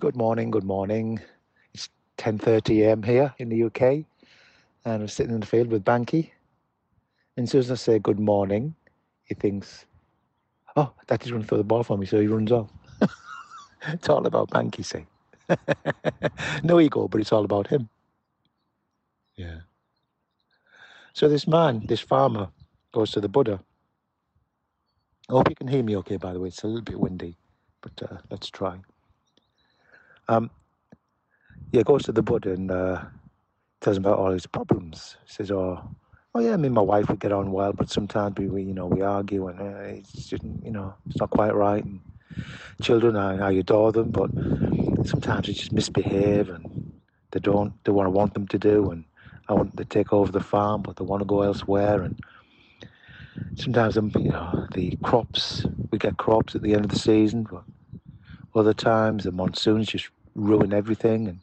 Good morning, good morning. It's 10.30 a.m. here in the UK and I'm sitting in the field with Banky. And as soon as I say good morning, he thinks, oh, that is going to throw the ball for me, so he runs off. it's all about Banky, see. no ego, but it's all about him. Yeah. So this man, this farmer, goes to the Buddha. I hope you can hear me okay, by the way. It's a little bit windy, but uh, let's try. Um, yeah, goes to the Buddha and uh, tells him about all his problems. He says, "Oh, oh yeah, me and my wife we get on well, but sometimes we, we you know, we argue and uh, it's just, you know, it's not quite right. And children, I, I adore them, but sometimes they just misbehave and they don't do what I want them to do, and I want them to take over the farm, but they want to go elsewhere. And sometimes, you know, the crops we get crops at the end of the season, but other times the monsoons just ruin everything. And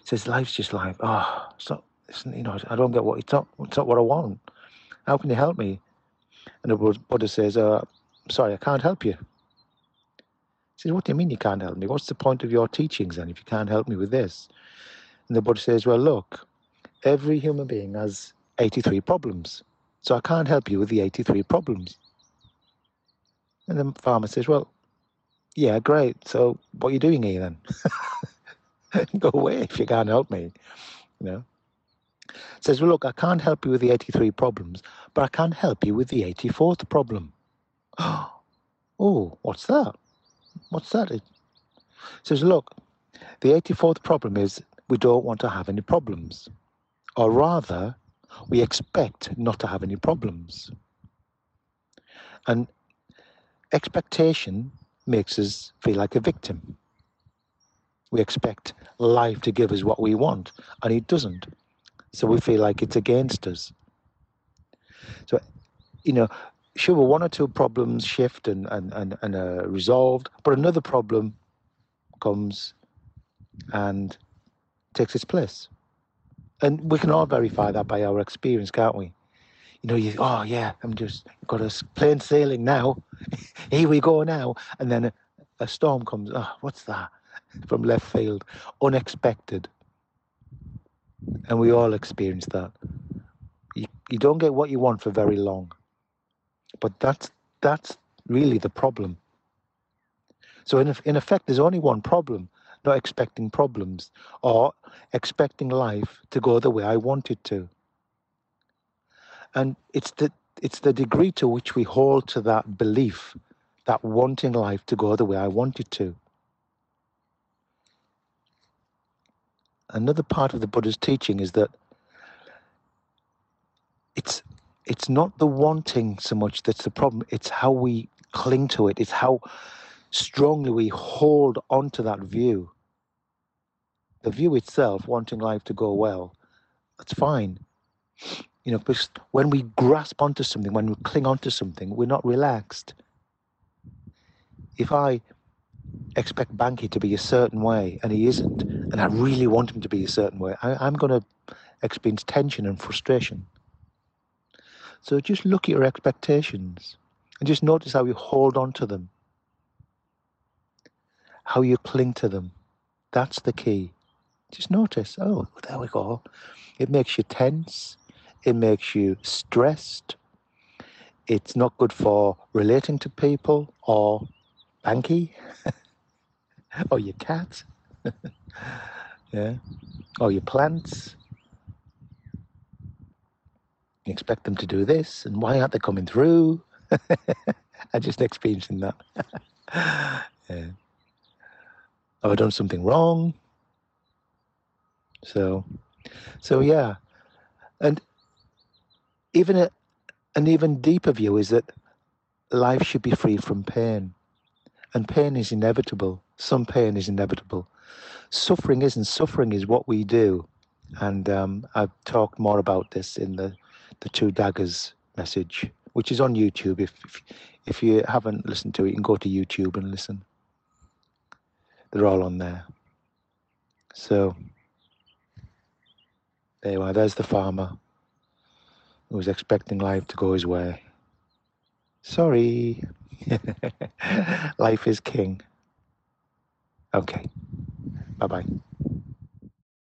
he says life's just like, oh, it's not, it's, you know, I don't get what it's not, it's not what I want. How can you help me? And the Buddha says, uh, sorry, I can't help you. He says, what do you mean you can't help me? What's the point of your teachings then if you can't help me with this? And the Buddha says, well, look, every human being has 83 problems. So I can't help you with the 83 problems. And the farmer says, well, yeah, great. So what are you doing here then? Go away if you can't help me. You know. Says, well, look, I can't help you with the 83 problems, but I can help you with the 84th problem. oh, what's that? What's that? It says, look, the 84th problem is we don't want to have any problems. Or rather, we expect not to have any problems. And expectation makes us feel like a victim. We expect life to give us what we want, and it doesn't. So we feel like it's against us. So, you know, sure, one or two problems shift and, and, and, and are resolved, but another problem comes and takes its place. And we can all verify that by our experience, can't we? You know, you oh yeah, I'm just got a plain sailing now. Here we go now, and then a, a storm comes. Oh, what's that? From left field, unexpected, and we all experience that. You, you don't get what you want for very long, but that's that's really the problem. So in in effect, there's only one problem: not expecting problems or expecting life to go the way I want it to and it's the it's the degree to which we hold to that belief, that wanting life to go the way I want it to. Another part of the Buddha's teaching is that it's it's not the wanting so much that's the problem, it's how we cling to it, it's how strongly we hold onto that view. The view itself, wanting life to go well, that's fine. You know, because when we grasp onto something, when we cling onto something, we're not relaxed. If I expect Banky to be a certain way and he isn't, and I really want him to be a certain way, I, I'm going to experience tension and frustration. So just look at your expectations and just notice how you hold on to them, how you cling to them. That's the key. Just notice, oh, there we go. It makes you tense it makes you stressed. It's not good for relating to people or Banky or your cat. yeah. Or your plants. You expect them to do this, and why aren't they coming through? I'm just experiencing that. yeah. Have I done something wrong? So, so yeah, and even a, an even deeper view is that life should be free from pain. And pain is inevitable. Some pain is inevitable. Suffering isn't. Suffering is what we do. And um, I've talked more about this in the, the Two Daggers message, which is on YouTube. If, if, if you haven't listened to it, you can go to YouTube and listen. They're all on there. So, there you are. There's the farmer who was expecting life to go his way. Sorry. life is king. Okay. Bye bye.